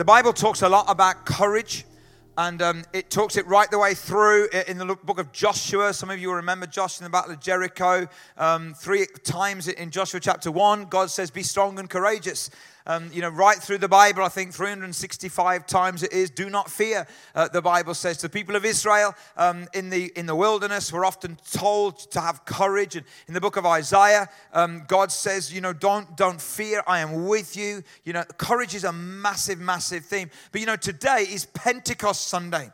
the Bible talks a lot about courage. And um, it talks it right the way through in the book of Joshua. Some of you will remember Joshua in the Battle of Jericho. Um, three times in Joshua chapter 1, God says, Be strong and courageous um, you know, right through the Bible, I think 365 times it is, do not fear, uh, the Bible says. To the people of Israel um, in, the, in the wilderness were often told to have courage. And in the book of Isaiah, um, God says, you know, don't, don't fear, I am with you. You know, courage is a massive, massive theme. But, you know, today is Pentecost Sunday.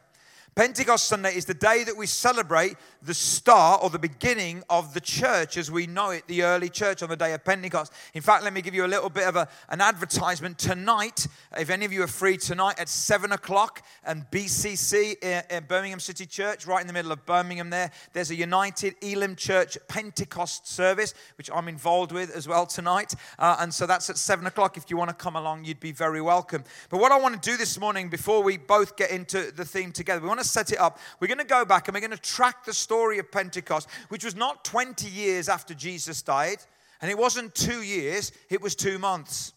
Pentecost Sunday is the day that we celebrate the start or the beginning of the church as we know it, the early church on the day of Pentecost. In fact, let me give you a little bit of a, an advertisement. Tonight, if any of you are free tonight at 7 o'clock, and BCC in, in Birmingham City Church, right in the middle of Birmingham there, there's a United Elim Church Pentecost service, which I'm involved with as well tonight. Uh, and so that's at 7 o'clock. If you want to come along, you'd be very welcome. But what I want to do this morning, before we both get into the theme together, we want to set it up. We're going to go back and we're going to track the story of Pentecost, which was not 20 years after Jesus died, and it wasn't two years, it was two months.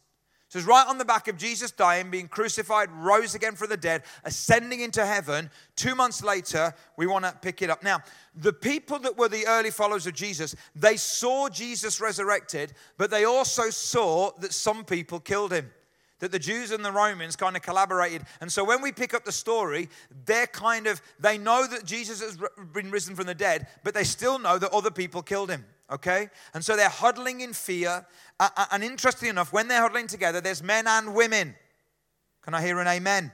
So it's right on the back of Jesus dying, being crucified, rose again from the dead, ascending into heaven. Two months later, we want to pick it up. Now, the people that were the early followers of Jesus, they saw Jesus resurrected, but they also saw that some people killed him that the Jews and the Romans kind of collaborated. And so when we pick up the story, they're kind of, they know that Jesus has been risen from the dead, but they still know that other people killed him. Okay? And so they're huddling in fear. And interestingly enough, when they're huddling together, there's men and women. Can I hear an amen?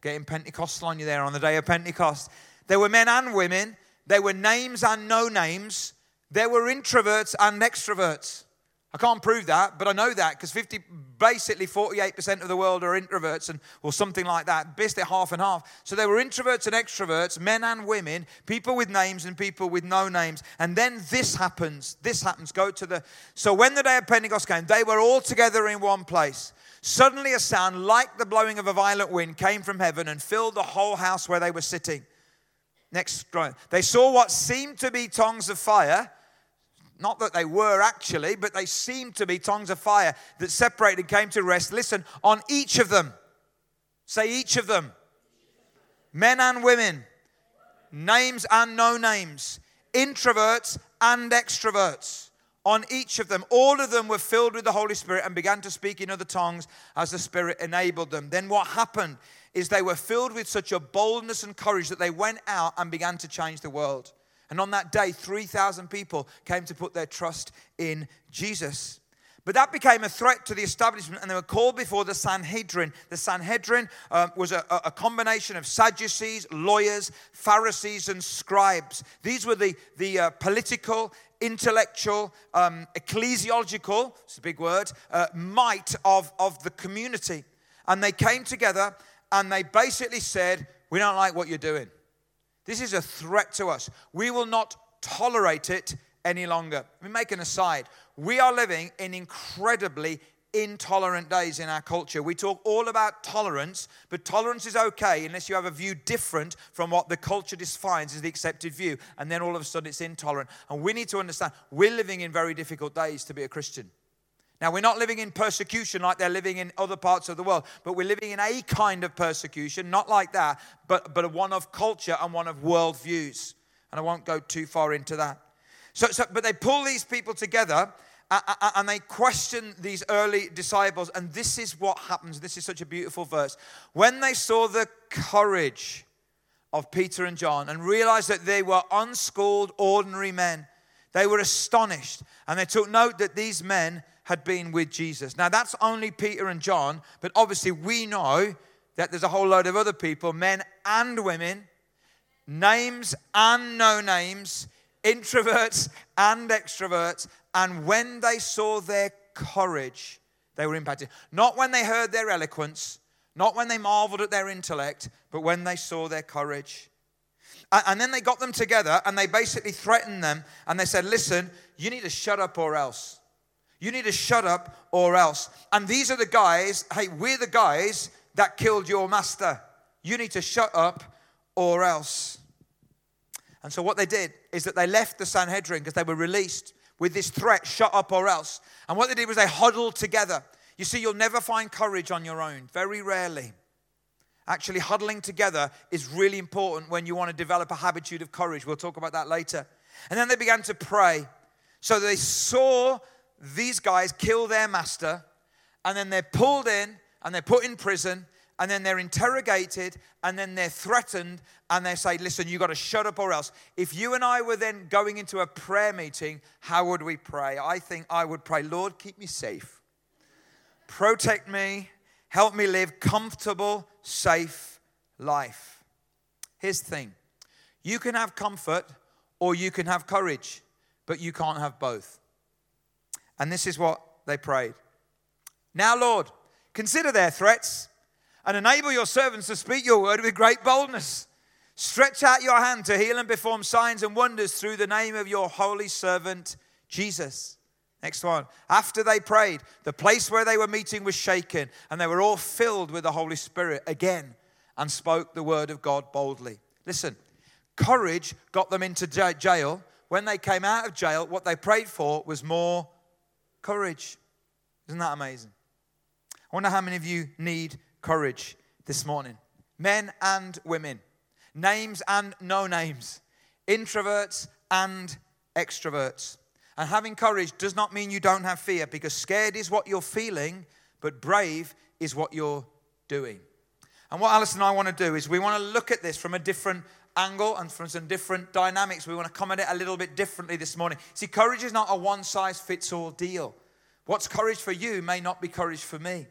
Getting Pentecostal on you there on the day of Pentecost. There were men and women. There were names and no names. There were introverts and extroverts. I can't prove that, but I know that because 50, basically 48% of the world are introverts and or something like that. Basically half and half. So there were introverts and extroverts, men and women, people with names and people with no names. And then this happens. This happens. Go to the. So when the day of Pentecost came, they were all together in one place. Suddenly a sound like the blowing of a violent wind came from heaven and filled the whole house where they were sitting. Next, they saw what seemed to be tongues of fire not that they were actually, but they seemed to be tongues of fire that separated and came to rest. Listen, on each of them. Say each of them. Men and women. Names and no names. Introverts and extroverts. On each of them. All of them were filled with the Holy Spirit and began to speak in other tongues as the Spirit enabled them. Then what happened is they were filled with such a boldness and courage that they went out and began to change the world. And on that day, 3,000 people came to put their trust in Jesus. But that became a threat to the establishment, and they were called before the Sanhedrin. The Sanhedrin uh, was a, a, combination of Sadducees, lawyers, Pharisees, and scribes. These were the, the uh, political, intellectual, um, ecclesiological, it's a big word, uh, might of, of the community. And they came together and they basically said, We don't like what you're doing. This is a threat to us. We will not tolerate it any longer. Let me make an aside. We are living in incredibly intolerant days in our culture. We talk all about tolerance, but tolerance is okay unless you have a view different from what the culture defines as the accepted view. And then all of a sudden it's intolerant. And we need to understand we're living in very difficult days to be a Christian. Now, we're not living in persecution like they're living in other parts of the world, but we're living in a kind of persecution, not like that, but, but one of culture and one of worldviews. And I won't go too far into that. So, so but they pull these people together and they question these early disciples, and this is what happens. This is such a beautiful verse. When they saw the courage of Peter and John and realized that they were unschooled, ordinary men, they were astonished and they took note that these men had been with Jesus. Now, that's only Peter and John, but obviously we know that there's a whole load of other people, men and women, names and no names, introverts and extroverts. And when they saw their courage, they were impacted. Not when they heard their eloquence, not when they marveled at their intellect, but when they saw their courage. And then they got them together and they basically threatened them and they said, Listen, you need to shut up or else. You need to shut up or else. And these are the guys, hey, we're the guys that killed your master. You need to shut up or else. And so what they did is that they left the Sanhedrin because they were released with this threat, shut up or else. And what they did was they huddled together. You see, you'll never find courage on your own, very rarely. Actually, huddling together is really important when you want to develop a habitude of courage. We'll talk about that later. And then they began to pray. So they saw these guys kill their master, and then they're pulled in and they're put in prison, and then they're interrogated, and then they're threatened, and they say, Listen, you got to shut up or else. If you and I were then going into a prayer meeting, how would we pray? I think I would pray, Lord, keep me safe, protect me, help me live comfortable, safe life. Here's the thing you can have comfort or you can have courage, but you can't have both. And this is what they prayed. Now, Lord, consider their threats and enable your servants to speak your word with great boldness. Stretch out your hand to heal and perform signs and wonders through the name of your holy servant, Jesus. Next one. After they prayed, the place where they were meeting was shaken, and they were all filled with the Holy Spirit again and spoke the word of God boldly. Listen, courage got them into jail. When they came out of jail, what they prayed for was more courage. Isn't that amazing? I wonder how many of you need courage this morning. Men and women, names and no names, introverts and extroverts. And having courage does not mean you don't have fear because scared is what you're feeling, but brave is what you're doing. And what Alice and I want to do is we want to look at this from a different angle and from some different dynamics. We want to come at it a little bit differently this morning. See, courage is not a one size fits all deal. What's courage for you may not be courage for me.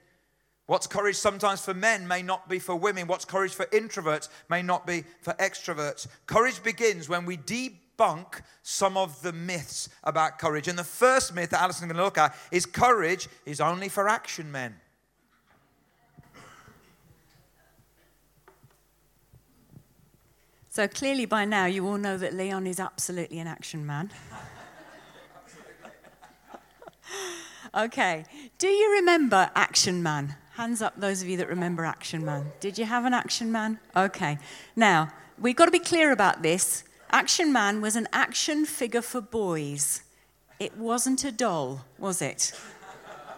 What's courage sometimes for men may not be for women. What's courage for introverts may not be for extroverts. Courage begins when we debunk some of the myths about courage. And the first myth that Alison's going to look at is courage is only for action men. So clearly, by now, you all know that Leon is absolutely an action man. okay. Do you remember Action Man? Hands up, those of you that remember Action Man. Did you have an Action Man? Okay. Now, we've got to be clear about this. Action Man was an action figure for boys. It wasn't a doll, was it?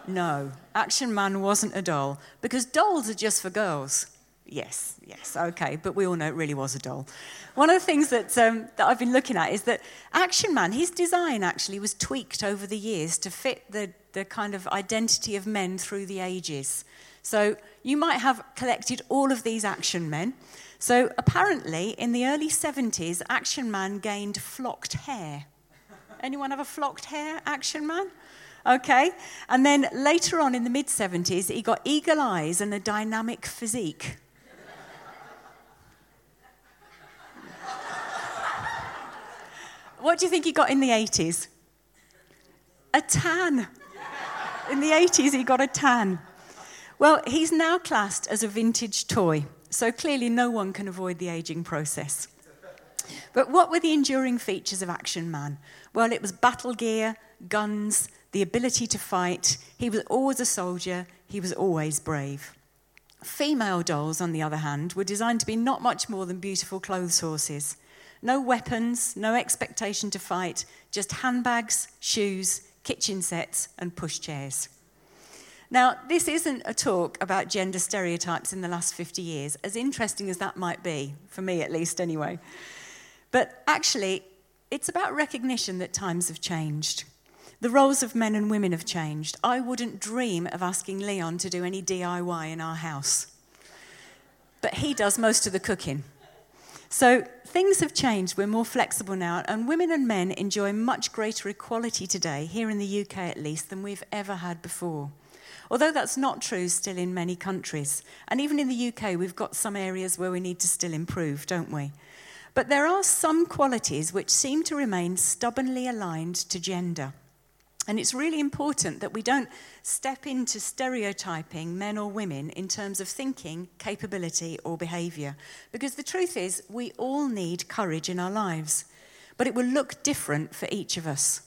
No, Action Man wasn't a doll because dolls are just for girls. Yes, yes, okay, but we all know it really was a doll. One of the things that, um, that I've been looking at is that Action Man, his design actually was tweaked over the years to fit the, the kind of identity of men through the ages. So you might have collected all of these Action Men. So apparently, in the early 70s, Action Man gained flocked hair. Anyone have a flocked hair, Action Man? Okay. And then later on in the mid 70s, he got eagle eyes and a dynamic physique. What do you think he got in the 80s? A tan. In the 80s, he got a tan. Well, he's now classed as a vintage toy, so clearly no one can avoid the aging process. But what were the enduring features of Action Man? Well, it was battle gear, guns, the ability to fight. He was always a soldier, he was always brave. Female dolls, on the other hand, were designed to be not much more than beautiful clothes horses. No weapons, no expectation to fight, just handbags, shoes, kitchen sets, and pushchairs. Now, this isn't a talk about gender stereotypes in the last 50 years, as interesting as that might be, for me at least anyway. But actually, it's about recognition that times have changed. The roles of men and women have changed. I wouldn't dream of asking Leon to do any DIY in our house. But he does most of the cooking. So things have changed. We're more flexible now, and women and men enjoy much greater equality today, here in the UK at least, than we've ever had before. Although that's not true still in many countries. And even in the UK, we've got some areas where we need to still improve, don't we? But there are some qualities which seem to remain stubbornly aligned to gender. And it's really important that we don't step into stereotyping men or women in terms of thinking, capability, or behavior. Because the truth is, we all need courage in our lives, but it will look different for each of us.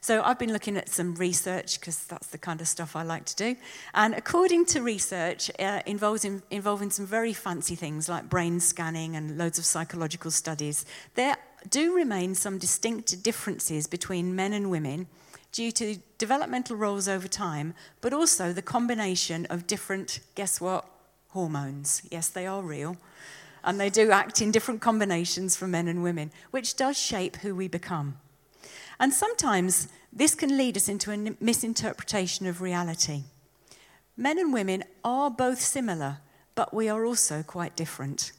So I've been looking at some research because that's the kind of stuff I like to do. And according to research, uh, involving, involving some very fancy things like brain scanning and loads of psychological studies, there do remain some distinct differences between men and women due to developmental roles over time, but also the combination of different, guess what, hormones. Yes, they are real. And they do act in different combinations for men and women, which does shape who we become. And sometimes this can lead us into a misinterpretation of reality. Men and women are both similar, but we are also quite different.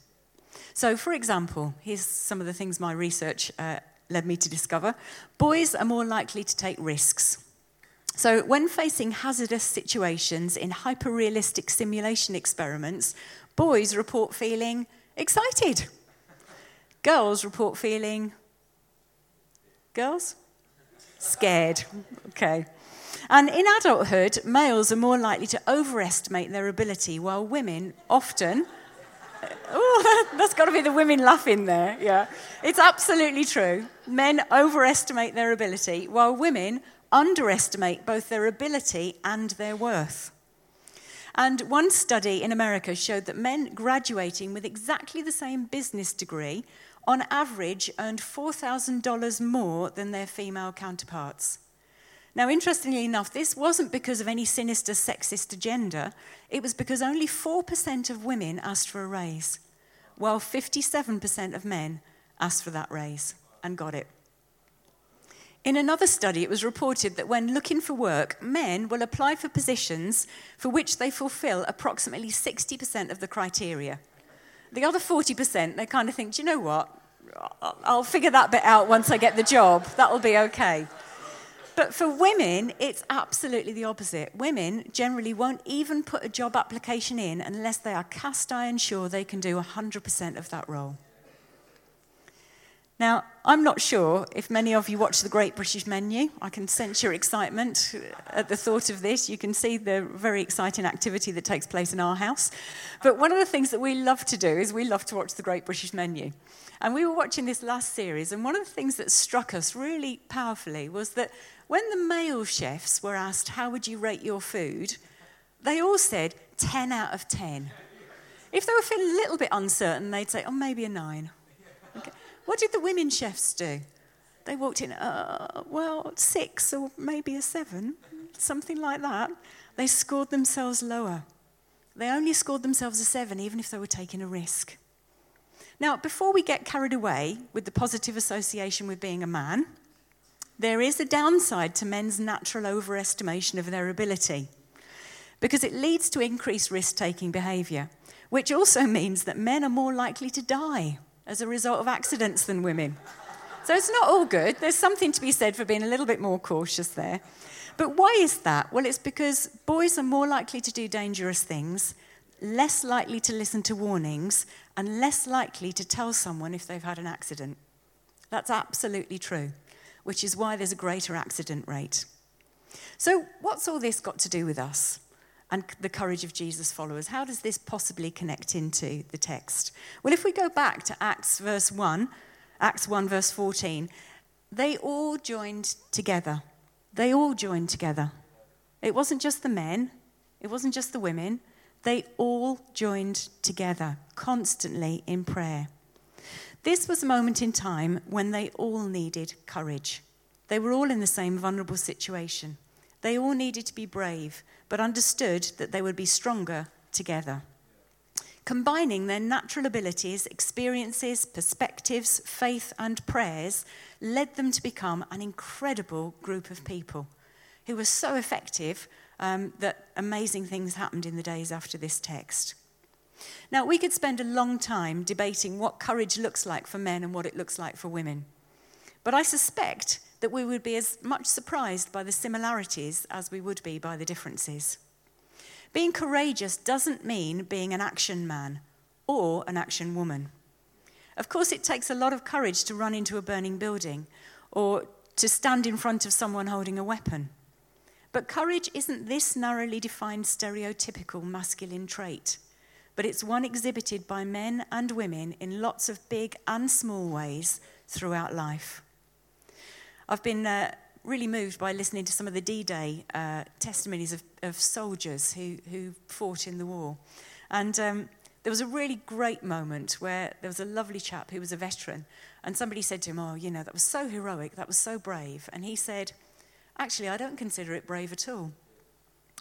So, for example, here's some of the things my research uh, led me to discover. Boys are more likely to take risks. So, when facing hazardous situations in hyper realistic simulation experiments, boys report feeling excited. Girls report feeling. Girls? Scared. Okay. And in adulthood, males are more likely to overestimate their ability, while women often. Oh, that's got to be the women laughing there. Yeah. It's absolutely true. Men overestimate their ability, while women underestimate both their ability and their worth. And one study in America showed that men graduating with exactly the same business degree on average earned $4,000 more than their female counterparts. Now, interestingly enough, this wasn't because of any sinister sexist agenda. It was because only 4% of women asked for a raise, while 57% of men asked for that raise and got it. In another study, it was reported that when looking for work, men will apply for positions for which they fulfill approximately 60% of the criteria. The other 40%, they kind of think, do you know what? I'll figure that bit out once I get the job. That'll be okay. But for women, it's absolutely the opposite. Women generally won't even put a job application in unless they are cast iron sure they can do 100% of that role. Now, I'm not sure if many of you watch the Great British Menu. I can sense your excitement at the thought of this. You can see the very exciting activity that takes place in our house. But one of the things that we love to do is we love to watch the Great British Menu. And we were watching this last series, and one of the things that struck us really powerfully was that when the male chefs were asked, How would you rate your food? they all said 10 out of 10. If they were feeling a little bit uncertain, they'd say, Oh, maybe a 9. Okay. What did the women chefs do? They walked in, uh, well, six or maybe a seven, something like that. They scored themselves lower. They only scored themselves a seven, even if they were taking a risk. Now, before we get carried away with the positive association with being a man, there is a downside to men's natural overestimation of their ability because it leads to increased risk taking behaviour, which also means that men are more likely to die as a result of accidents than women. So it's not all good. There's something to be said for being a little bit more cautious there. But why is that? Well, it's because boys are more likely to do dangerous things, less likely to listen to warnings, and less likely to tell someone if they've had an accident. That's absolutely true which is why there's a greater accident rate. So, what's all this got to do with us and the courage of Jesus' followers? How does this possibly connect into the text? Well, if we go back to Acts verse 1, Acts 1 verse 14, they all joined together. They all joined together. It wasn't just the men, it wasn't just the women. They all joined together constantly in prayer. This was a moment in time when they all needed courage. They were all in the same vulnerable situation. They all needed to be brave, but understood that they would be stronger together. Combining their natural abilities, experiences, perspectives, faith, and prayers led them to become an incredible group of people who were so effective um, that amazing things happened in the days after this text. Now, we could spend a long time debating what courage looks like for men and what it looks like for women. But I suspect that we would be as much surprised by the similarities as we would be by the differences. Being courageous doesn't mean being an action man or an action woman. Of course, it takes a lot of courage to run into a burning building or to stand in front of someone holding a weapon. But courage isn't this narrowly defined stereotypical masculine trait but it's one exhibited by men and women in lots of big and small ways throughout life. I've been uh, really moved by listening to some of the D Day uh, testimonies of, of, soldiers who, who fought in the war. And um, there was a really great moment where there was a lovely chap who was a veteran, and somebody said to him, Oh, you know, that was so heroic, that was so brave. And he said, Actually, I don't consider it brave at all.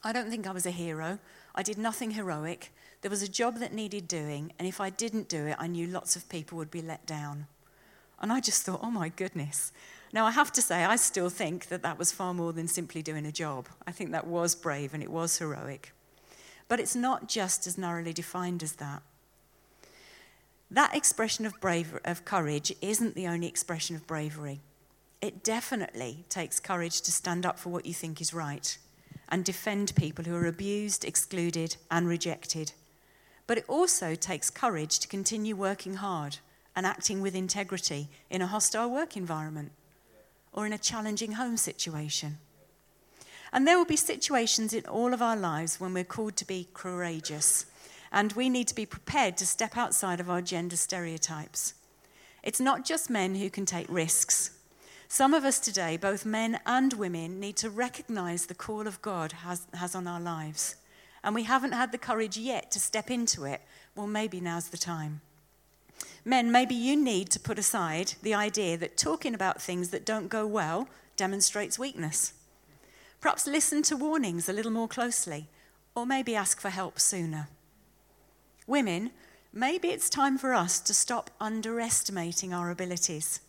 I don't think I was a hero. I did nothing heroic. There was a job that needed doing, and if I didn't do it, I knew lots of people would be let down. And I just thought, oh my goodness. Now, I have to say, I still think that that was far more than simply doing a job. I think that was brave and it was heroic. But it's not just as narrowly defined as that. That expression of, brave, of courage isn't the only expression of bravery. It definitely takes courage to stand up for what you think is right and defend people who are abused, excluded, and rejected. But it also takes courage to continue working hard and acting with integrity in a hostile work environment or in a challenging home situation. And there will be situations in all of our lives when we're called to be courageous, and we need to be prepared to step outside of our gender stereotypes. It's not just men who can take risks. Some of us today, both men and women, need to recognize the call of God has, has on our lives. And we haven't had the courage yet to step into it. Well, maybe now's the time. Men, maybe you need to put aside the idea that talking about things that don't go well demonstrates weakness. Perhaps listen to warnings a little more closely, or maybe ask for help sooner. Women, maybe it's time for us to stop underestimating our abilities.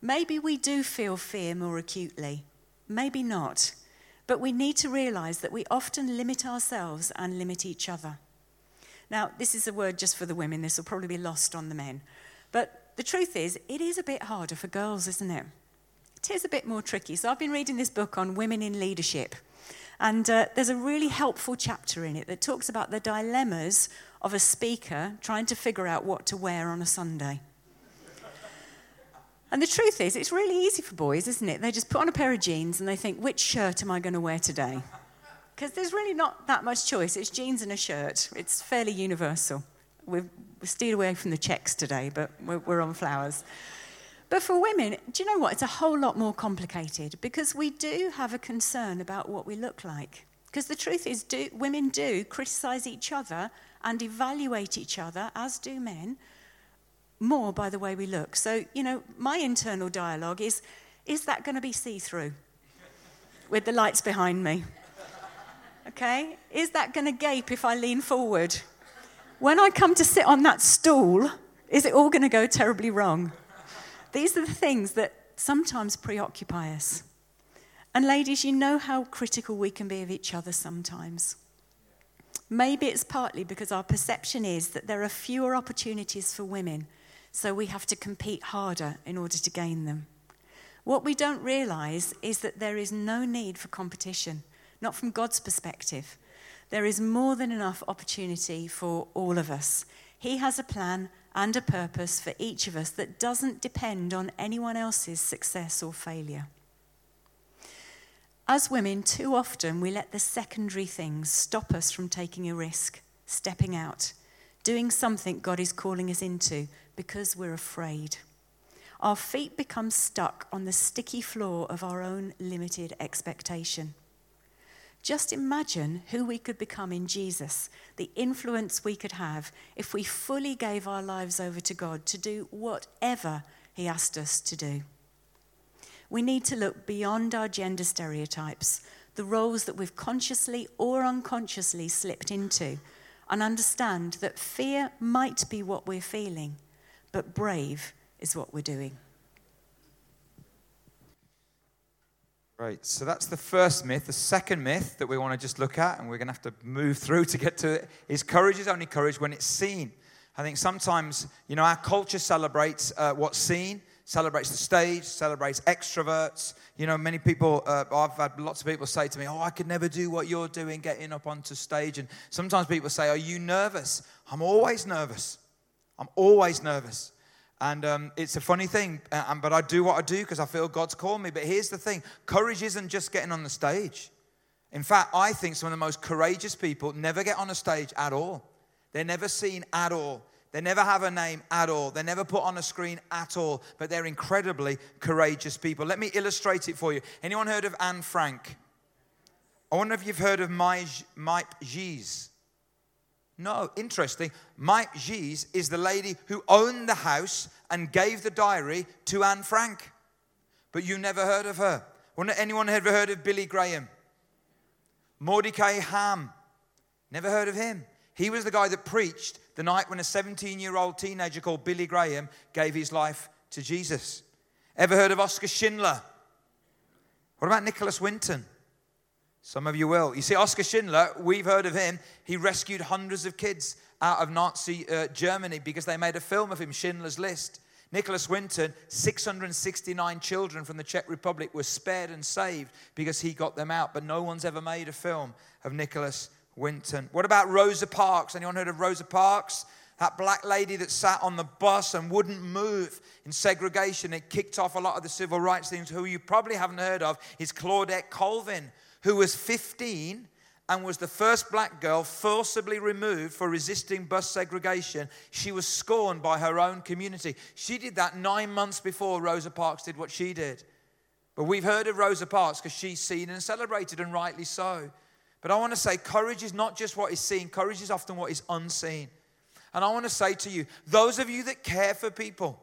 Maybe we do feel fear more acutely, maybe not, but we need to realize that we often limit ourselves and limit each other. Now, this is a word just for the women, this will probably be lost on the men. But the truth is, it is a bit harder for girls, isn't it? It is a bit more tricky. So I've been reading this book on women in leadership. And uh, there's a really helpful chapter in it that talks about the dilemmas of a speaker trying to figure out what to wear on a Sunday. And the truth is, it's really easy for boys, isn't it? They just put on a pair of jeans and they think, which shirt am I going to wear today? because there's really not that much choice. It's jeans and a shirt. It's fairly universal. We've, we steered away from the checks today, but we're, we're on flowers. But for women, do you know what? It's a whole lot more complicated because we do have a concern about what we look like. Because the truth is, do, women do criticize each other and evaluate each other, as do men, more by the way we look. So, you know, my internal dialogue is is that going to be see through with the lights behind me? Okay? Is that going to gape if I lean forward? When I come to sit on that stool, is it all going to go terribly wrong? These are the things that sometimes preoccupy us. And ladies, you know how critical we can be of each other sometimes. Maybe it's partly because our perception is that there are fewer opportunities for women, so we have to compete harder in order to gain them. What we don't realize is that there is no need for competition not from God's perspective. There is more than enough opportunity for all of us. He has a plan and a purpose for each of us that doesn't depend on anyone else's success or failure. As women, too often we let the secondary things stop us from taking a risk, stepping out, doing something God is calling us into because we're afraid. Our feet become stuck on the sticky floor of our own limited expectation. Just imagine who we could become in Jesus, the influence we could have if we fully gave our lives over to God to do whatever He asked us to do. We need to look beyond our gender stereotypes, the roles that we've consciously or unconsciously slipped into, and understand that fear might be what we're feeling, but brave is what we're doing. Right, so that's the first myth. The second myth that we want to just look at, and we're going to have to move through to get to it, is courage is only courage when it's seen. I think sometimes, you know, our culture celebrates uh, what's seen, celebrates the stage, celebrates extroverts. You know, many people, uh, I've had lots of people say to me, Oh, I could never do what you're doing, getting up onto stage. And sometimes people say, Are you nervous? I'm always nervous. I'm always nervous. And um, it's a funny thing, uh, but I do what I do because I feel God's called me. But here's the thing courage isn't just getting on the stage. In fact, I think some of the most courageous people never get on a stage at all. They're never seen at all. They never have a name at all. They're never put on a screen at all. But they're incredibly courageous people. Let me illustrate it for you. Anyone heard of Anne Frank? I wonder if you've heard of Miep Gies. No, interesting. Miep Gies is the lady who owned the house and gave the diary to Anne Frank. But you never heard of her. Wonder anyone ever heard of Billy Graham? Mordecai Ham. Never heard of him. He was the guy that preached the night when a 17 year old teenager called Billy Graham gave his life to Jesus. Ever heard of Oscar Schindler? What about Nicholas Winton? Some of you will. You see, Oscar Schindler, we've heard of him. He rescued hundreds of kids out of Nazi uh, Germany because they made a film of him, Schindler's List. Nicholas Winton, 669 children from the Czech Republic were spared and saved because he got them out, but no one's ever made a film of Nicholas Winton. What about Rosa Parks? Anyone heard of Rosa Parks? That black lady that sat on the bus and wouldn't move in segregation. It kicked off a lot of the civil rights things. Who you probably haven't heard of is Claudette Colvin, who was 15 and was the first black girl forcibly removed for resisting bus segregation. She was scorned by her own community. She did that nine months before Rosa Parks did what she did. But we've heard of Rosa Parks because she's seen and celebrated, and rightly so. But I want to say courage is not just what is seen, courage is often what is unseen. And I want to say to you, those of you that care for people,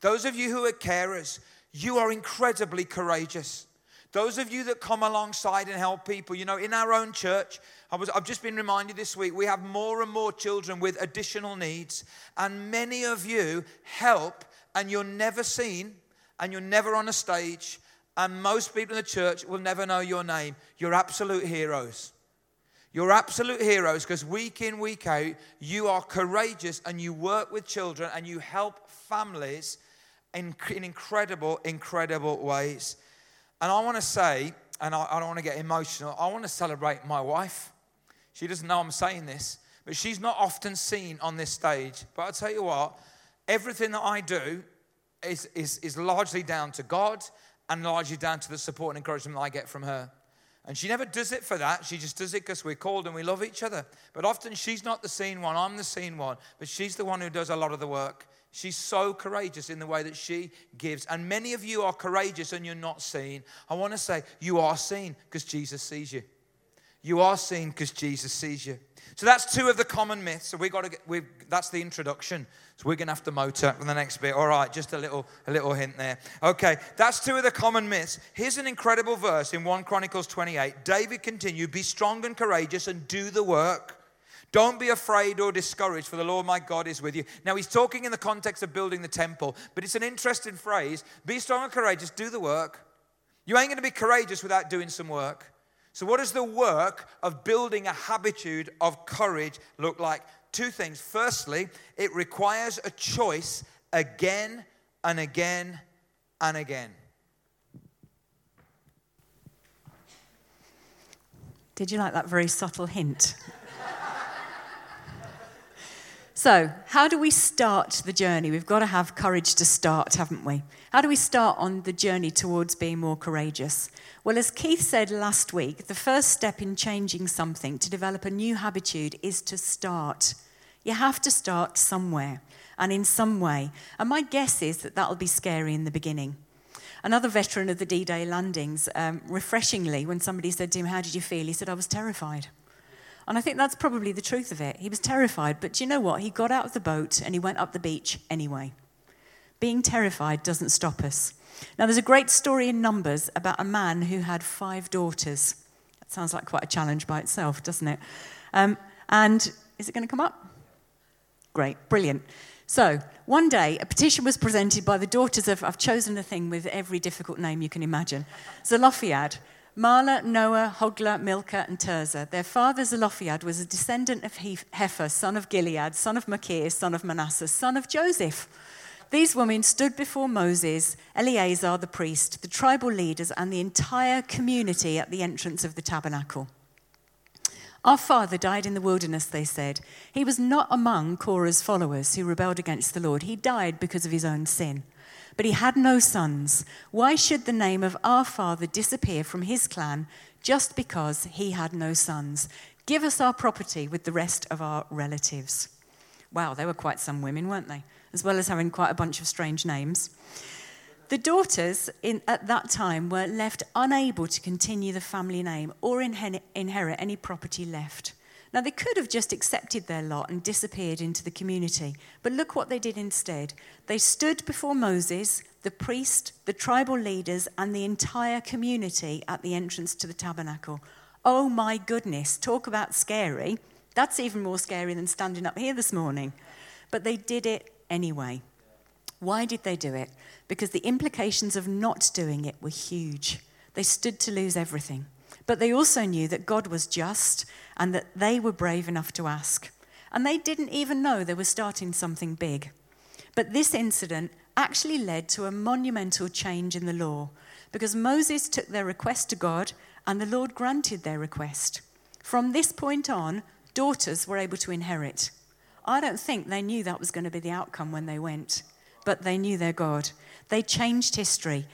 those of you who are carers, you are incredibly courageous. Those of you that come alongside and help people, you know, in our own church, I was, I've just been reminded this week, we have more and more children with additional needs, and many of you help, and you're never seen, and you're never on a stage, and most people in the church will never know your name. You're absolute heroes. You're absolute heroes because week in, week out, you are courageous and you work with children and you help families in, in incredible, incredible ways. And I want to say, and I, I don't want to get emotional, I want to celebrate my wife. She doesn't know I'm saying this, but she's not often seen on this stage. But I'll tell you what, everything that I do is, is, is largely down to God and largely down to the support and encouragement that I get from her. And she never does it for that. She just does it because we're called and we love each other. But often she's not the seen one, I'm the seen one. But she's the one who does a lot of the work. She's so courageous in the way that she gives. And many of you are courageous and you're not seen. I want to say you are seen because Jesus sees you. You are seen because Jesus sees you. So that's two of the common myths. So we got to get, we that's the introduction. So we're going to have to motor for the next bit. All right, just a little, a little hint there. Okay, that's two of the common myths. Here's an incredible verse in 1 Chronicles 28. David continued, Be strong and courageous and do the work. Don't be afraid or discouraged, for the Lord my God is with you. Now, he's talking in the context of building the temple, but it's an interesting phrase. Be strong and courageous, do the work. You ain't going to be courageous without doing some work. So, what does the work of building a habitude of courage look like? Two things. Firstly, it requires a choice again and again and again. Did you like that very subtle hint? So, how do we start the journey? We've got to have courage to start, haven't we? How do we start on the journey towards being more courageous? Well, as Keith said last week, the first step in changing something to develop a new habitude is to start. You have to start somewhere and in some way. And my guess is that that'll be scary in the beginning. Another veteran of the D Day landings, um, refreshingly, when somebody said to him, How did you feel? He said, I was terrified. And I think that's probably the truth of it. He was terrified, but do you know what? He got out of the boat and he went up the beach anyway. Being terrified doesn't stop us. Now, there's a great story in Numbers about a man who had five daughters. That sounds like quite a challenge by itself, doesn't it? Um, and is it going to come up? Great, brilliant. So, one day, a petition was presented by the daughters of, I've chosen a thing with every difficult name you can imagine, Zelophehad. Mahlah, Noah, Hoglah, Milcah, and Tirzah. Their father Zelophehad was a descendant of Hepher, son of Gilead, son of Machir, son of Manasseh, son of Joseph. These women stood before Moses, Eleazar the priest, the tribal leaders, and the entire community at the entrance of the tabernacle. Our father died in the wilderness, they said. He was not among Korah's followers who rebelled against the Lord. He died because of his own sin but he had no sons. Why should the name of our father disappear from his clan just because he had no sons? Give us our property with the rest of our relatives. Wow, they were quite some women, weren't they? As well as having quite a bunch of strange names. The daughters in, at that time were left unable to continue the family name or inherit any property left. Now, they could have just accepted their lot and disappeared into the community, but look what they did instead. They stood before Moses, the priest, the tribal leaders, and the entire community at the entrance to the tabernacle. Oh my goodness, talk about scary. That's even more scary than standing up here this morning. But they did it anyway. Why did they do it? Because the implications of not doing it were huge. They stood to lose everything. But they also knew that God was just and that they were brave enough to ask. And they didn't even know they were starting something big. But this incident actually led to a monumental change in the law because Moses took their request to God and the Lord granted their request. From this point on, daughters were able to inherit. I don't think they knew that was going to be the outcome when they went, but they knew their God. They changed history,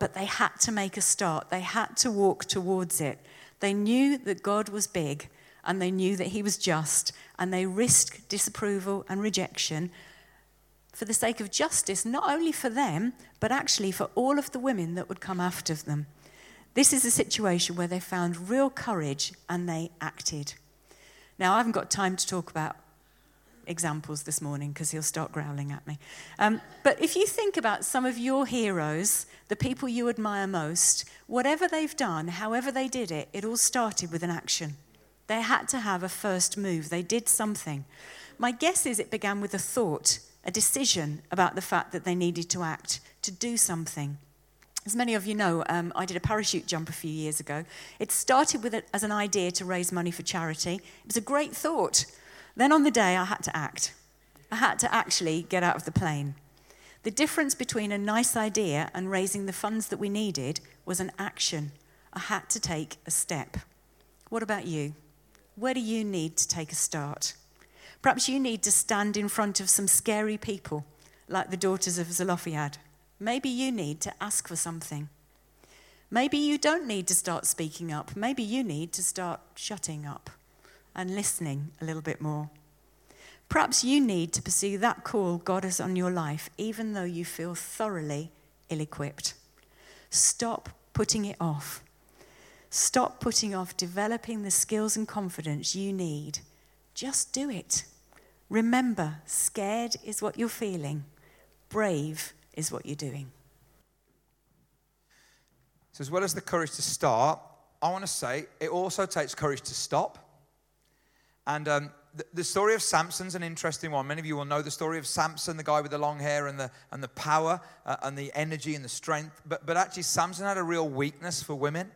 but they had to make a start. They had to walk towards it. They knew that God was big and they knew that He was just, and they risked disapproval and rejection for the sake of justice, not only for them, but actually for all of the women that would come after them. This is a situation where they found real courage and they acted. Now, I haven't got time to talk about examples this morning because he'll start growling at me. Um, but if you think about some of your heroes, the people you admire most, whatever they've done, however they did it, it all started with an action. They had to have a first move, they did something. My guess is it began with a thought, a decision about the fact that they needed to act, to do something. As many of you know, um, I did a parachute jump a few years ago. It started with a, as an idea to raise money for charity. It was a great thought. Then on the day, I had to act. I had to actually get out of the plane. The difference between a nice idea and raising the funds that we needed was an action. I had to take a step. What about you? Where do you need to take a start? Perhaps you need to stand in front of some scary people, like the daughters of Zelophehad. Maybe you need to ask for something. Maybe you don't need to start speaking up. Maybe you need to start shutting up and listening a little bit more. Perhaps you need to pursue that call God has on your life, even though you feel thoroughly ill equipped. Stop putting it off. Stop putting off developing the skills and confidence you need. Just do it. Remember, scared is what you're feeling, brave is what you're doing. So, as well as the courage to start, I want to say it also takes courage to stop. And um, the, the, story of Samson's an interesting one. Many of you will know the story of Samson, the guy with the long hair and the, and the power uh, and the energy and the strength. But, but actually, Samson had a real weakness for women.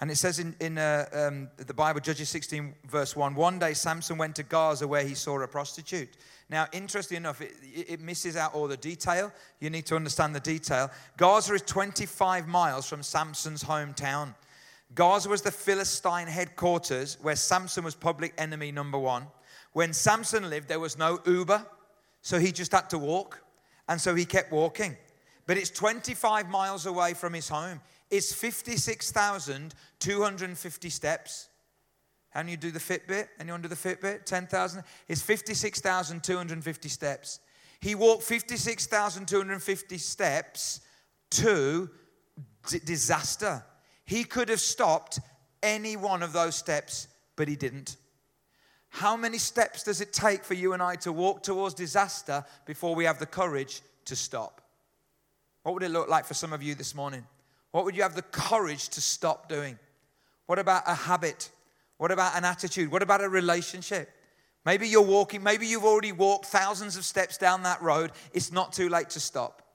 And it says in, in uh, um, the Bible, Judges 16, verse 1, one day Samson went to Gaza where he saw a prostitute. Now, interesting enough, it, it misses out all the detail. You need to understand the detail. Gaza is 25 miles from Samson's hometown. Gaza was the Philistine headquarters where Samson was public enemy number one. When Samson lived, there was no Uber, so he just had to walk. And so he kept walking. But it's 25 miles away from his home. It's 56,250 steps. How do you do the Fitbit? Anyone do the Fitbit? 10,000? It's 56,250 steps. He walked 56,250 steps to d- disaster. He could have stopped any one of those steps, but he didn't. How many steps does it take for you and I to walk towards disaster before we have the courage to stop? What would it look like for some of you this morning? What would you have the courage to stop doing? What about a habit? What about an attitude? What about a relationship? Maybe you're walking, maybe you've already walked thousands of steps down that road. It's not too late to stop.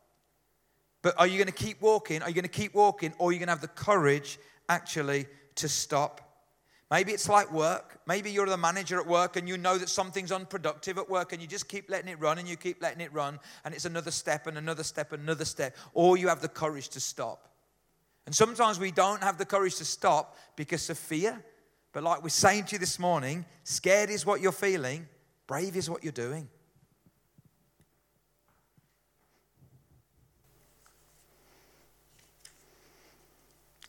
But are you going to keep walking? Are you going to keep walking? Or are you going to have the courage actually to stop? Maybe it's like work. Maybe you're the manager at work and you know that something's unproductive at work and you just keep letting it run and you keep letting it run and it's another step and another step and another step. Or you have the courage to stop. And sometimes we don't have the courage to stop because of fear. But like we're saying to you this morning, scared is what you're feeling, brave is what you're doing.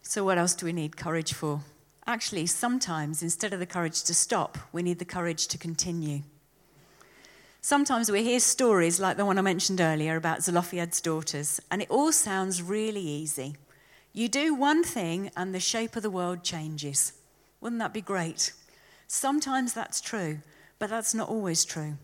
So, what else do we need courage for? Actually, sometimes instead of the courage to stop, we need the courage to continue. Sometimes we hear stories like the one I mentioned earlier about Zelophehad's daughters, and it all sounds really easy. You do one thing, and the shape of the world changes. Wouldn't that be great? Sometimes that's true, but that's not always true.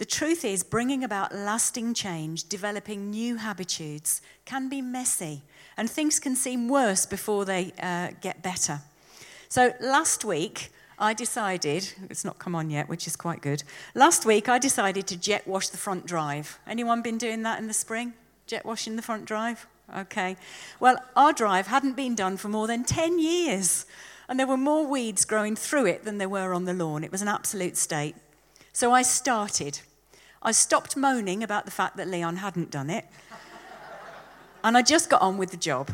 The truth is, bringing about lasting change, developing new habitudes, can be messy, and things can seem worse before they uh, get better. So last week, I decided, it's not come on yet, which is quite good. Last week, I decided to jet wash the front drive. Anyone been doing that in the spring? Jet washing the front drive? Okay. Well, our drive hadn't been done for more than 10 years, and there were more weeds growing through it than there were on the lawn. It was an absolute state. So I started. I stopped moaning about the fact that Leon hadn't done it, and I just got on with the job.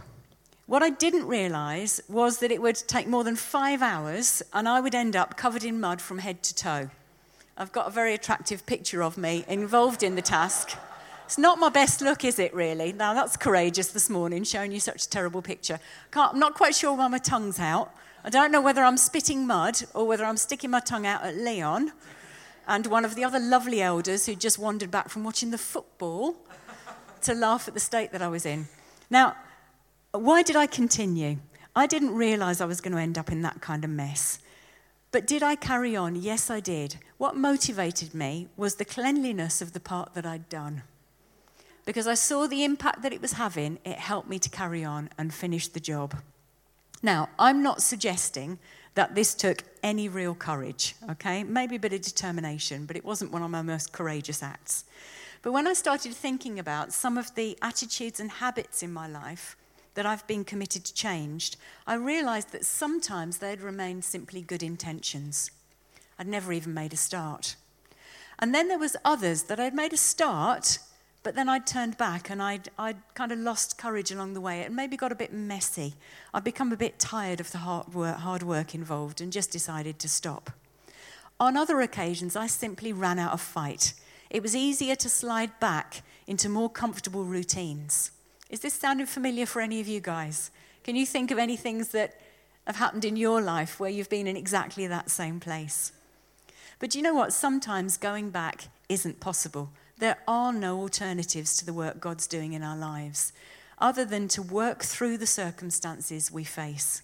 What I didn't realise was that it would take more than five hours, and I would end up covered in mud from head to toe. I've got a very attractive picture of me involved in the task. It's not my best look, is it, really? Now, that's courageous this morning, showing you such a terrible picture. Can't, I'm not quite sure why my tongue's out. I don't know whether I'm spitting mud or whether I'm sticking my tongue out at Leon and one of the other lovely elders who just wandered back from watching the football to laugh at the state that I was in. Now, why did I continue? I didn't realize I was going to end up in that kind of mess. But did I carry on? Yes, I did. What motivated me was the cleanliness of the part that I'd done. Because I saw the impact that it was having, it helped me to carry on and finish the job. Now, I'm not suggesting that this took any real courage, okay? Maybe a bit of determination, but it wasn't one of my most courageous acts. But when I started thinking about some of the attitudes and habits in my life that I've been committed to change, I realized that sometimes they'd remained simply good intentions. I'd never even made a start. And then there was others that I'd made a start but then I'd turned back and I'd, I'd kind of lost courage along the way. and maybe got a bit messy. I'd become a bit tired of the hard work, hard work involved and just decided to stop. On other occasions, I simply ran out of fight. It was easier to slide back into more comfortable routines. Is this sounding familiar for any of you guys? Can you think of any things that have happened in your life where you've been in exactly that same place? But you know what? Sometimes going back isn't possible there are no alternatives to the work God's doing in our lives other than to work through the circumstances we face.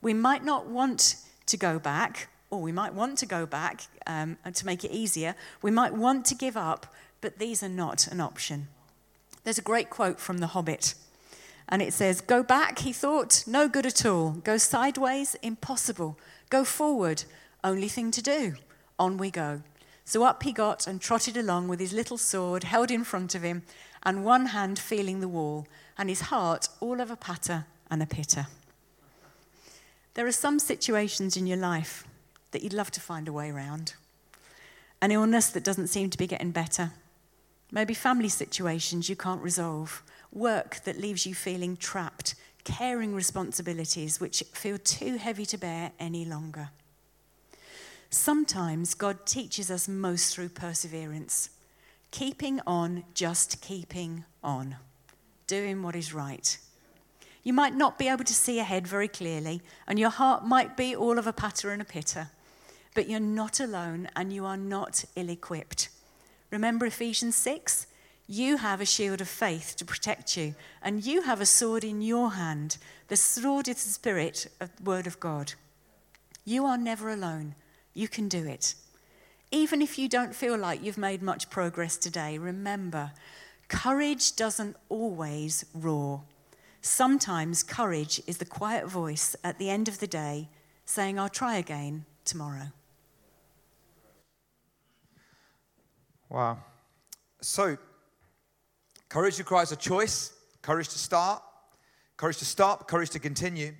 We might not want to go back, or we might want to go back um, to make it easier. We might want to give up, but these are not an option. There's a great quote from The Hobbit, and it says, Go back, he thought, no good at all. Go sideways, impossible. Go forward, only thing to do. On we go. So up he got and trotted along with his little sword held in front of him, and one hand feeling the wall, and his heart all of a patter and a pitter. There are some situations in your life that you'd love to find a way around. An illness that doesn't seem to be getting better. Maybe family situations you can't resolve. Work that leaves you feeling trapped. Caring responsibilities which feel too heavy to bear any longer. Sometimes God teaches us most through perseverance, keeping on, just keeping on, doing what is right. You might not be able to see ahead very clearly, and your heart might be all of a patter and a pitter, but you're not alone and you are not ill equipped. Remember Ephesians 6? You have a shield of faith to protect you, and you have a sword in your hand. The sword is the Spirit, of the Word of God. You are never alone. You can do it. Even if you don't feel like you've made much progress today, remember, courage doesn't always roar. Sometimes courage is the quiet voice at the end of the day saying, I'll try again tomorrow. Wow. So, courage requires a choice courage to start, courage to stop, courage to continue.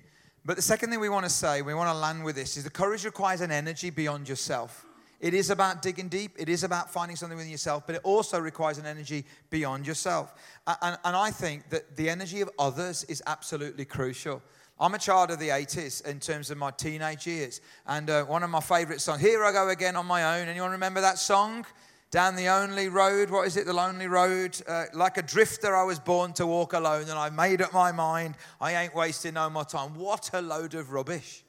But the second thing we want to say, we want to land with this, is the courage requires an energy beyond yourself. It is about digging deep. It is about finding something within yourself, but it also requires an energy beyond yourself. And, and, I think that the energy of others is absolutely crucial. I'm a child of the 80s in terms of my teenage years. And uh, one of my favorite songs, Here I Go Again on My Own. Anyone remember that song? Down the only road. What is it? The lonely road. Uh, like a drifter, I was born to walk alone, and I made up my mind I ain't wasting no more time. What a load of rubbish.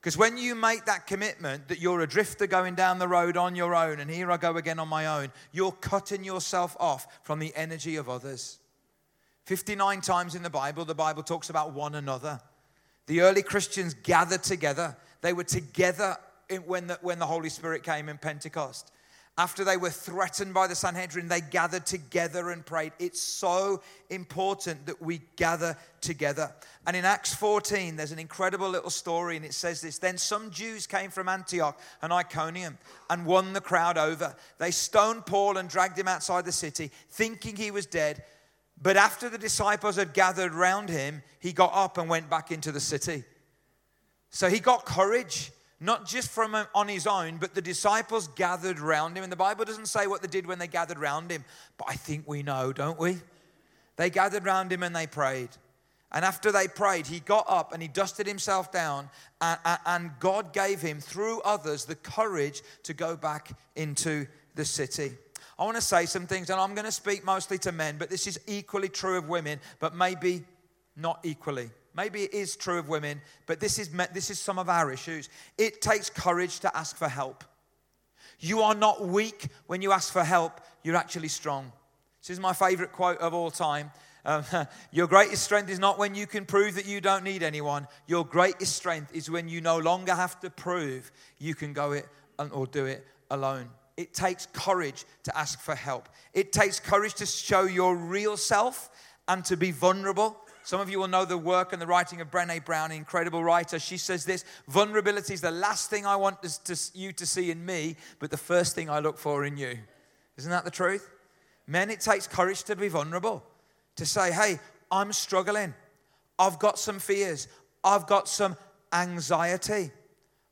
Because when you make that commitment that you're a drifter going down the road on your own, and here I go again on my own, you're cutting yourself off from the energy of others. 59 times in the Bible, the Bible talks about one another. The early Christians gathered together. They were together when the, when the Holy Spirit came in Pentecost. After they were threatened by the Sanhedrin, they gathered together and prayed. It's so important that we gather together. And in Acts 14, there's an incredible little story, and it says this Then some Jews came from Antioch and Iconium and won the crowd over. They stoned Paul and dragged him outside the city, thinking he was dead. But after the disciples had gathered round him, he got up and went back into the city. So he got courage not just from on his own, but the disciples gathered round him. And the Bible doesn't say what they did when they gathered round him, but I think we know, don't we? They gathered round him and they prayed. And after they prayed, he got up and he dusted himself down, and, and God gave him, through others, the courage to go back into the city. I want to say some things, and I'm going to speak mostly to men, but this is equally true of women, but maybe not equally. Maybe it is true of women, but this is, this is some of our issues. It takes courage to ask for help. You are not weak when you ask for help, you're actually strong. This is my favorite quote of all time. Um, your greatest strength is not when you can prove that you don't need anyone. Your greatest strength is when you no longer have to prove you can go it or do it alone. It takes courage to ask for help. It takes courage to show your real self and to be vulnerable some of you will know the work and the writing of Brene Brown, incredible writer. She says this vulnerability is the last thing I want you to see in me, but the first thing I look for in you. Isn't that the truth? Men, it takes courage to be vulnerable, to say, hey, I'm struggling. I've got some fears. I've got some anxiety.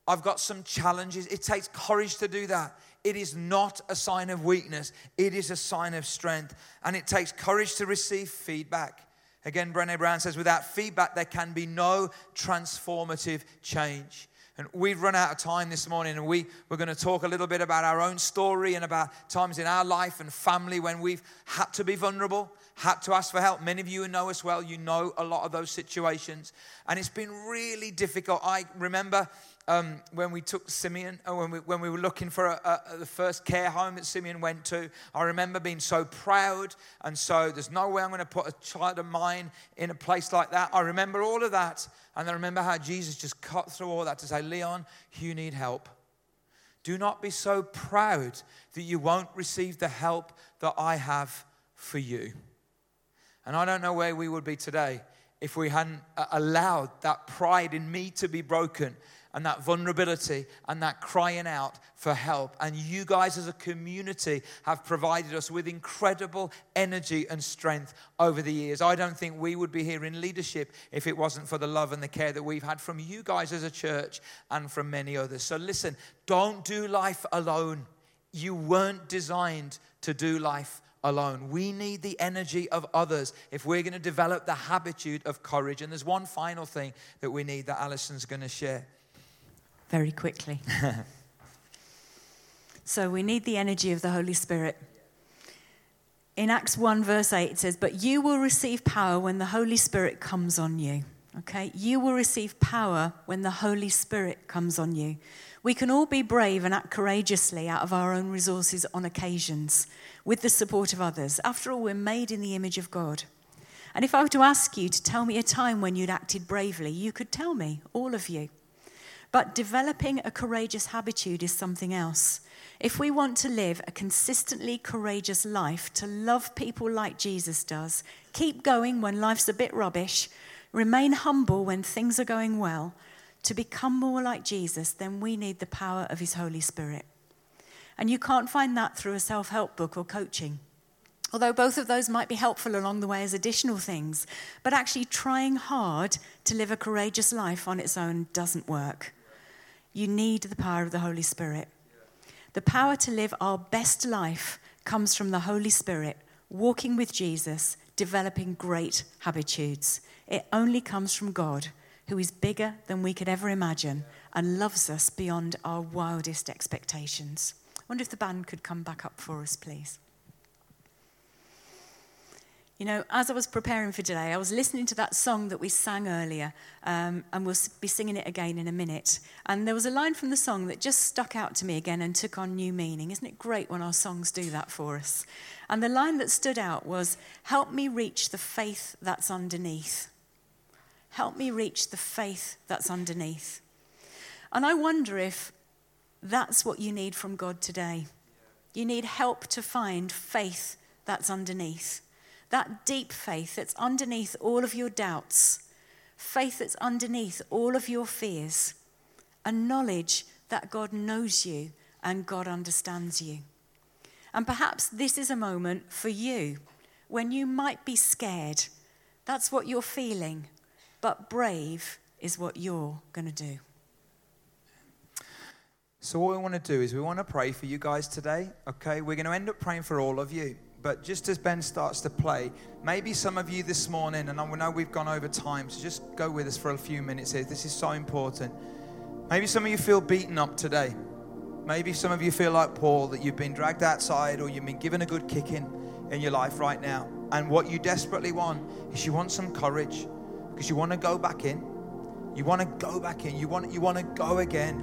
I've got some challenges. It takes courage to do that. It is not a sign of weakness, it is a sign of strength. And it takes courage to receive feedback. Again, Brene Brown says, without feedback, there can be no transformative change. And we've run out of time this morning, and we, we're going to talk a little bit about our own story and about times in our life and family when we've had to be vulnerable, had to ask for help. Many of you know us well, you know a lot of those situations. And it's been really difficult. I remember um, when we took Simeon, uh, when we, when we were looking for a, a, the first care home that Simeon went to, I remember being so proud. And so there's no way I'm going to put a child of mine in a place like that. I remember all of that. And I remember how Jesus just cut through all that to say, Leon, you need help. Do not be so proud that you won't receive the help that I have for you. And I don't know where we would be today if we hadn't uh, allowed that pride in me to be broken and that vulnerability and that crying out for help. And you guys, as a community, have provided us with incredible energy and strength over the years. I don't think we would be here in leadership if it wasn't for the love and the care that we've had from you guys as a church and from many others. So listen, don't do life alone. You weren't designed to do life alone. We need the energy of others if we're going to develop the habitude of courage. And there's one final thing that we need that Alison's going to share very quickly. so we need the energy of the Holy Spirit. In Acts 1, verse 8, it says, But you will receive power when the Holy Spirit comes on you. Okay? You will receive power when the Holy Spirit comes on you. We can all be brave and act courageously out of our own resources on occasions with the support of others. After all, we're made in the image of God. And if I were to ask you to tell me a time when you'd acted bravely, you could tell me, all of you. But developing a courageous habitude is something else. If we want to live a consistently courageous life, to love people like Jesus does, keep going when life's a bit rubbish, remain humble when things are going well, to become more like Jesus, then we need the power of His Holy Spirit. And you can't find that through a self help book or coaching. Although both of those might be helpful along the way as additional things, but actually trying hard to live a courageous life on its own doesn't work. You need the power of the Holy Spirit. The power to live our best life comes from the Holy Spirit, walking with Jesus, developing great habitudes. It only comes from God, who is bigger than we could ever imagine and loves us beyond our wildest expectations. I wonder if the band could come back up for us, please. You know, as I was preparing for today, I was listening to that song that we sang earlier, um, and we'll be singing it again in a minute. And there was a line from the song that just stuck out to me again and took on new meaning. Isn't it great when our songs do that for us? And the line that stood out was, Help me reach the faith that's underneath. Help me reach the faith that's underneath. And I wonder if that's what you need from God today You need help to find faith that's underneath. That deep faith that's underneath all of your doubts, faith that's underneath all of your fears, a knowledge that God knows you and God understands you. And perhaps this is a moment for you when you might be scared. That's what you're feeling. But brave is what you're going to do. So, what we want to do is we want to pray for you guys today, okay? We're going to end up praying for all of you. But just as Ben starts to play, maybe some of you this morning, and I know we've gone over time, so just go with us for a few minutes here. This is so important. Maybe some of you feel beaten up today. Maybe some of you feel like Paul, that you've been dragged outside or you've been given a good kicking in your life right now. And what you desperately want is you want some courage because you want to go back in. You want to go back in. You want, you want to go again.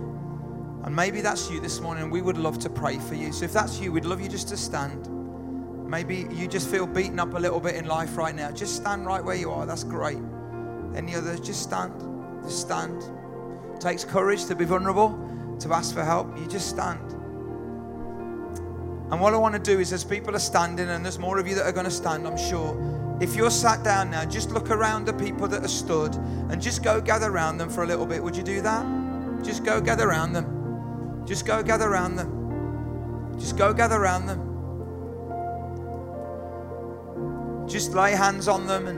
And maybe that's you this morning, we would love to pray for you. So if that's you, we'd love you just to stand. Maybe you just feel beaten up a little bit in life right now. Just stand right where you are. That's great. Any others? Just stand. Just stand. It takes courage to be vulnerable, to ask for help. You just stand. And what I want to do is, as people are standing, and there's more of you that are going to stand, I'm sure. If you're sat down now, just look around the people that are stood and just go gather around them for a little bit. Would you do that? Just go gather around them. Just go gather around them. Just go gather around them. Just lay hands on them and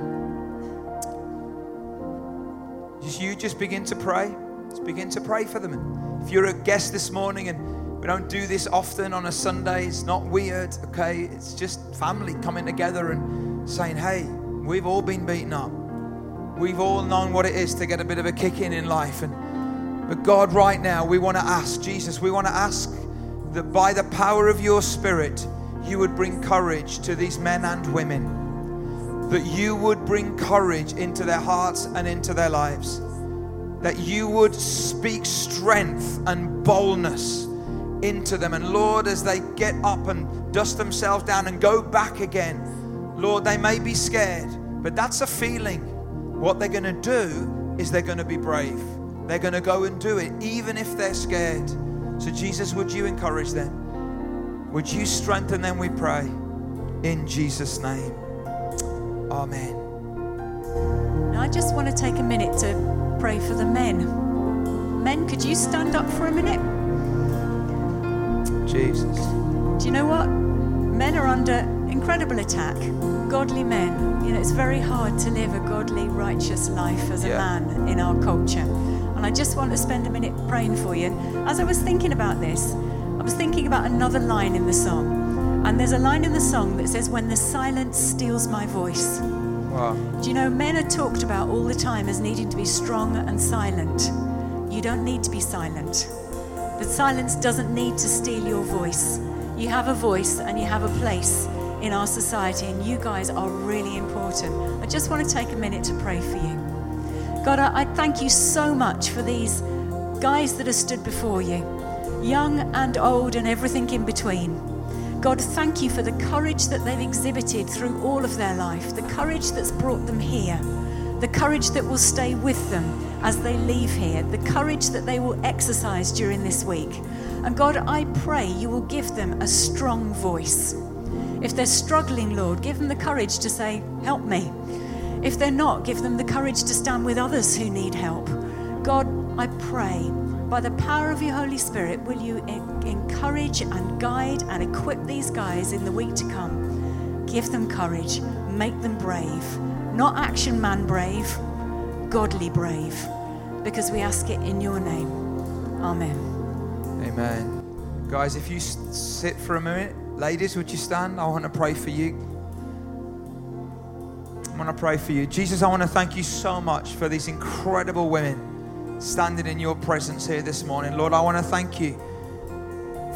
just you just begin to pray. Just begin to pray for them. And if you're a guest this morning and we don't do this often on a Sunday, it's not weird, okay? It's just family coming together and saying, hey, we've all been beaten up. We've all known what it is to get a bit of a kick in in life. And but God, right now, we want to ask, Jesus, we want to ask that by the power of your Spirit, you would bring courage to these men and women. That you would bring courage into their hearts and into their lives. That you would speak strength and boldness into them. And Lord, as they get up and dust themselves down and go back again, Lord, they may be scared, but that's a feeling. What they're going to do is they're going to be brave. They're going to go and do it, even if they're scared. So, Jesus, would you encourage them? Would you strengthen them, we pray? In Jesus' name. Amen. Now, I just want to take a minute to pray for the men. Men, could you stand up for a minute? Jesus. Do you know what? Men are under incredible attack. Godly men. You know, it's very hard to live a godly, righteous life as a Yeah. man in our culture. And I just want to spend a minute praying for you. As I was thinking about this, I was thinking about another line in the song. And there's a line in the song that says, When the silence steals my voice. Wow. Do you know, men are talked about all the time as needing to be strong and silent. You don't need to be silent. But silence doesn't need to steal your voice. You have a voice and you have a place in our society, and you guys are really important. I just want to take a minute to pray for you. God, I, I thank you so much for these guys that have stood before you, young and old and everything in between. God, thank you for the courage that they've exhibited through all of their life, the courage that's brought them here, the courage that will stay with them as they leave here, the courage that they will exercise during this week. And God, I pray you will give them a strong voice. If they're struggling, Lord, give them the courage to say, Help me. If they're not, give them the courage to stand with others who need help. God, I pray, by the power of your Holy Spirit, will you encourage and guide and equip these guys in the week to come? Give them courage, make them brave. Not action man brave, godly brave. Because we ask it in your name. Amen. Amen. Guys, if you sit for a minute, ladies, would you stand? I want to pray for you. I want to pray for you. Jesus, I want to thank you so much for these incredible women standing in your presence here this morning. Lord, I want to thank you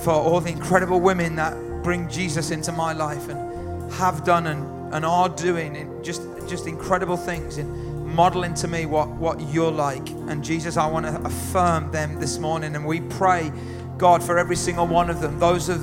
for all the incredible women that bring Jesus into my life and have done and, and are doing in just, just incredible things in modeling to me what, what you're like. And Jesus, I want to affirm them this morning. And we pray, God, for every single one of them, those of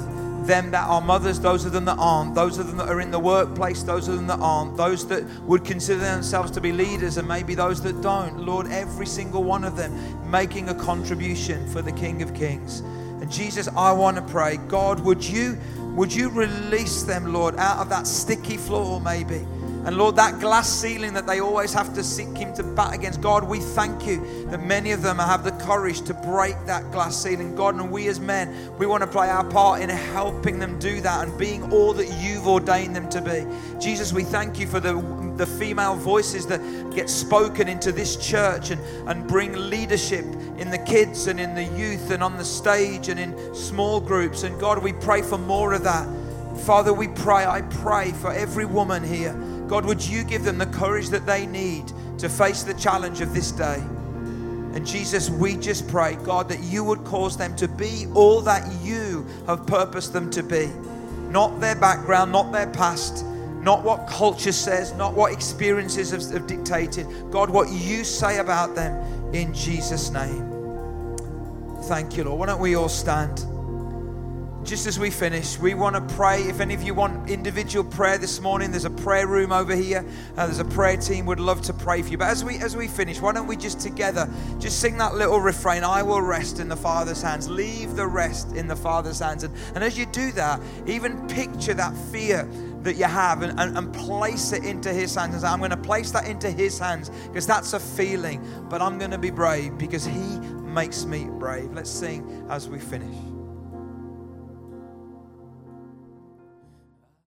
them that are mothers, those of them that aren't, those of them that are in the workplace, those of them that aren't, those that would consider themselves to be leaders, and maybe those that don't. Lord, every single one of them making a contribution for the King of Kings. And Jesus, I want to pray, God, would you would you release them, Lord, out of that sticky floor maybe? And Lord, that glass ceiling that they always have to seek Him to bat against, God, we thank you that many of them have the courage to break that glass ceiling. God, and we as men, we want to play our part in helping them do that and being all that you've ordained them to be. Jesus, we thank you for the, the female voices that get spoken into this church and, and bring leadership in the kids and in the youth and on the stage and in small groups. And God, we pray for more of that. Father, we pray, I pray for every woman here God, would you give them the courage that they need to face the challenge of this day? And Jesus, we just pray, God, that you would cause them to be all that you have purposed them to be. Not their background, not their past, not what culture says, not what experiences have, have dictated. God, what you say about them in Jesus' name. Thank you, Lord. Why don't we all stand? Just as we finish, we want to pray. If any of you want individual prayer this morning, there's a prayer room over here. Uh, there's a prayer team. Would love to pray for you. But as we as we finish, why don't we just together just sing that little refrain? I will rest in the Father's hands. Leave the rest in the Father's hands. And, and as you do that, even picture that fear that you have and, and, and place it into His hands. And say, I'm going to place that into His hands because that's a feeling. But I'm going to be brave because He makes me brave. Let's sing as we finish.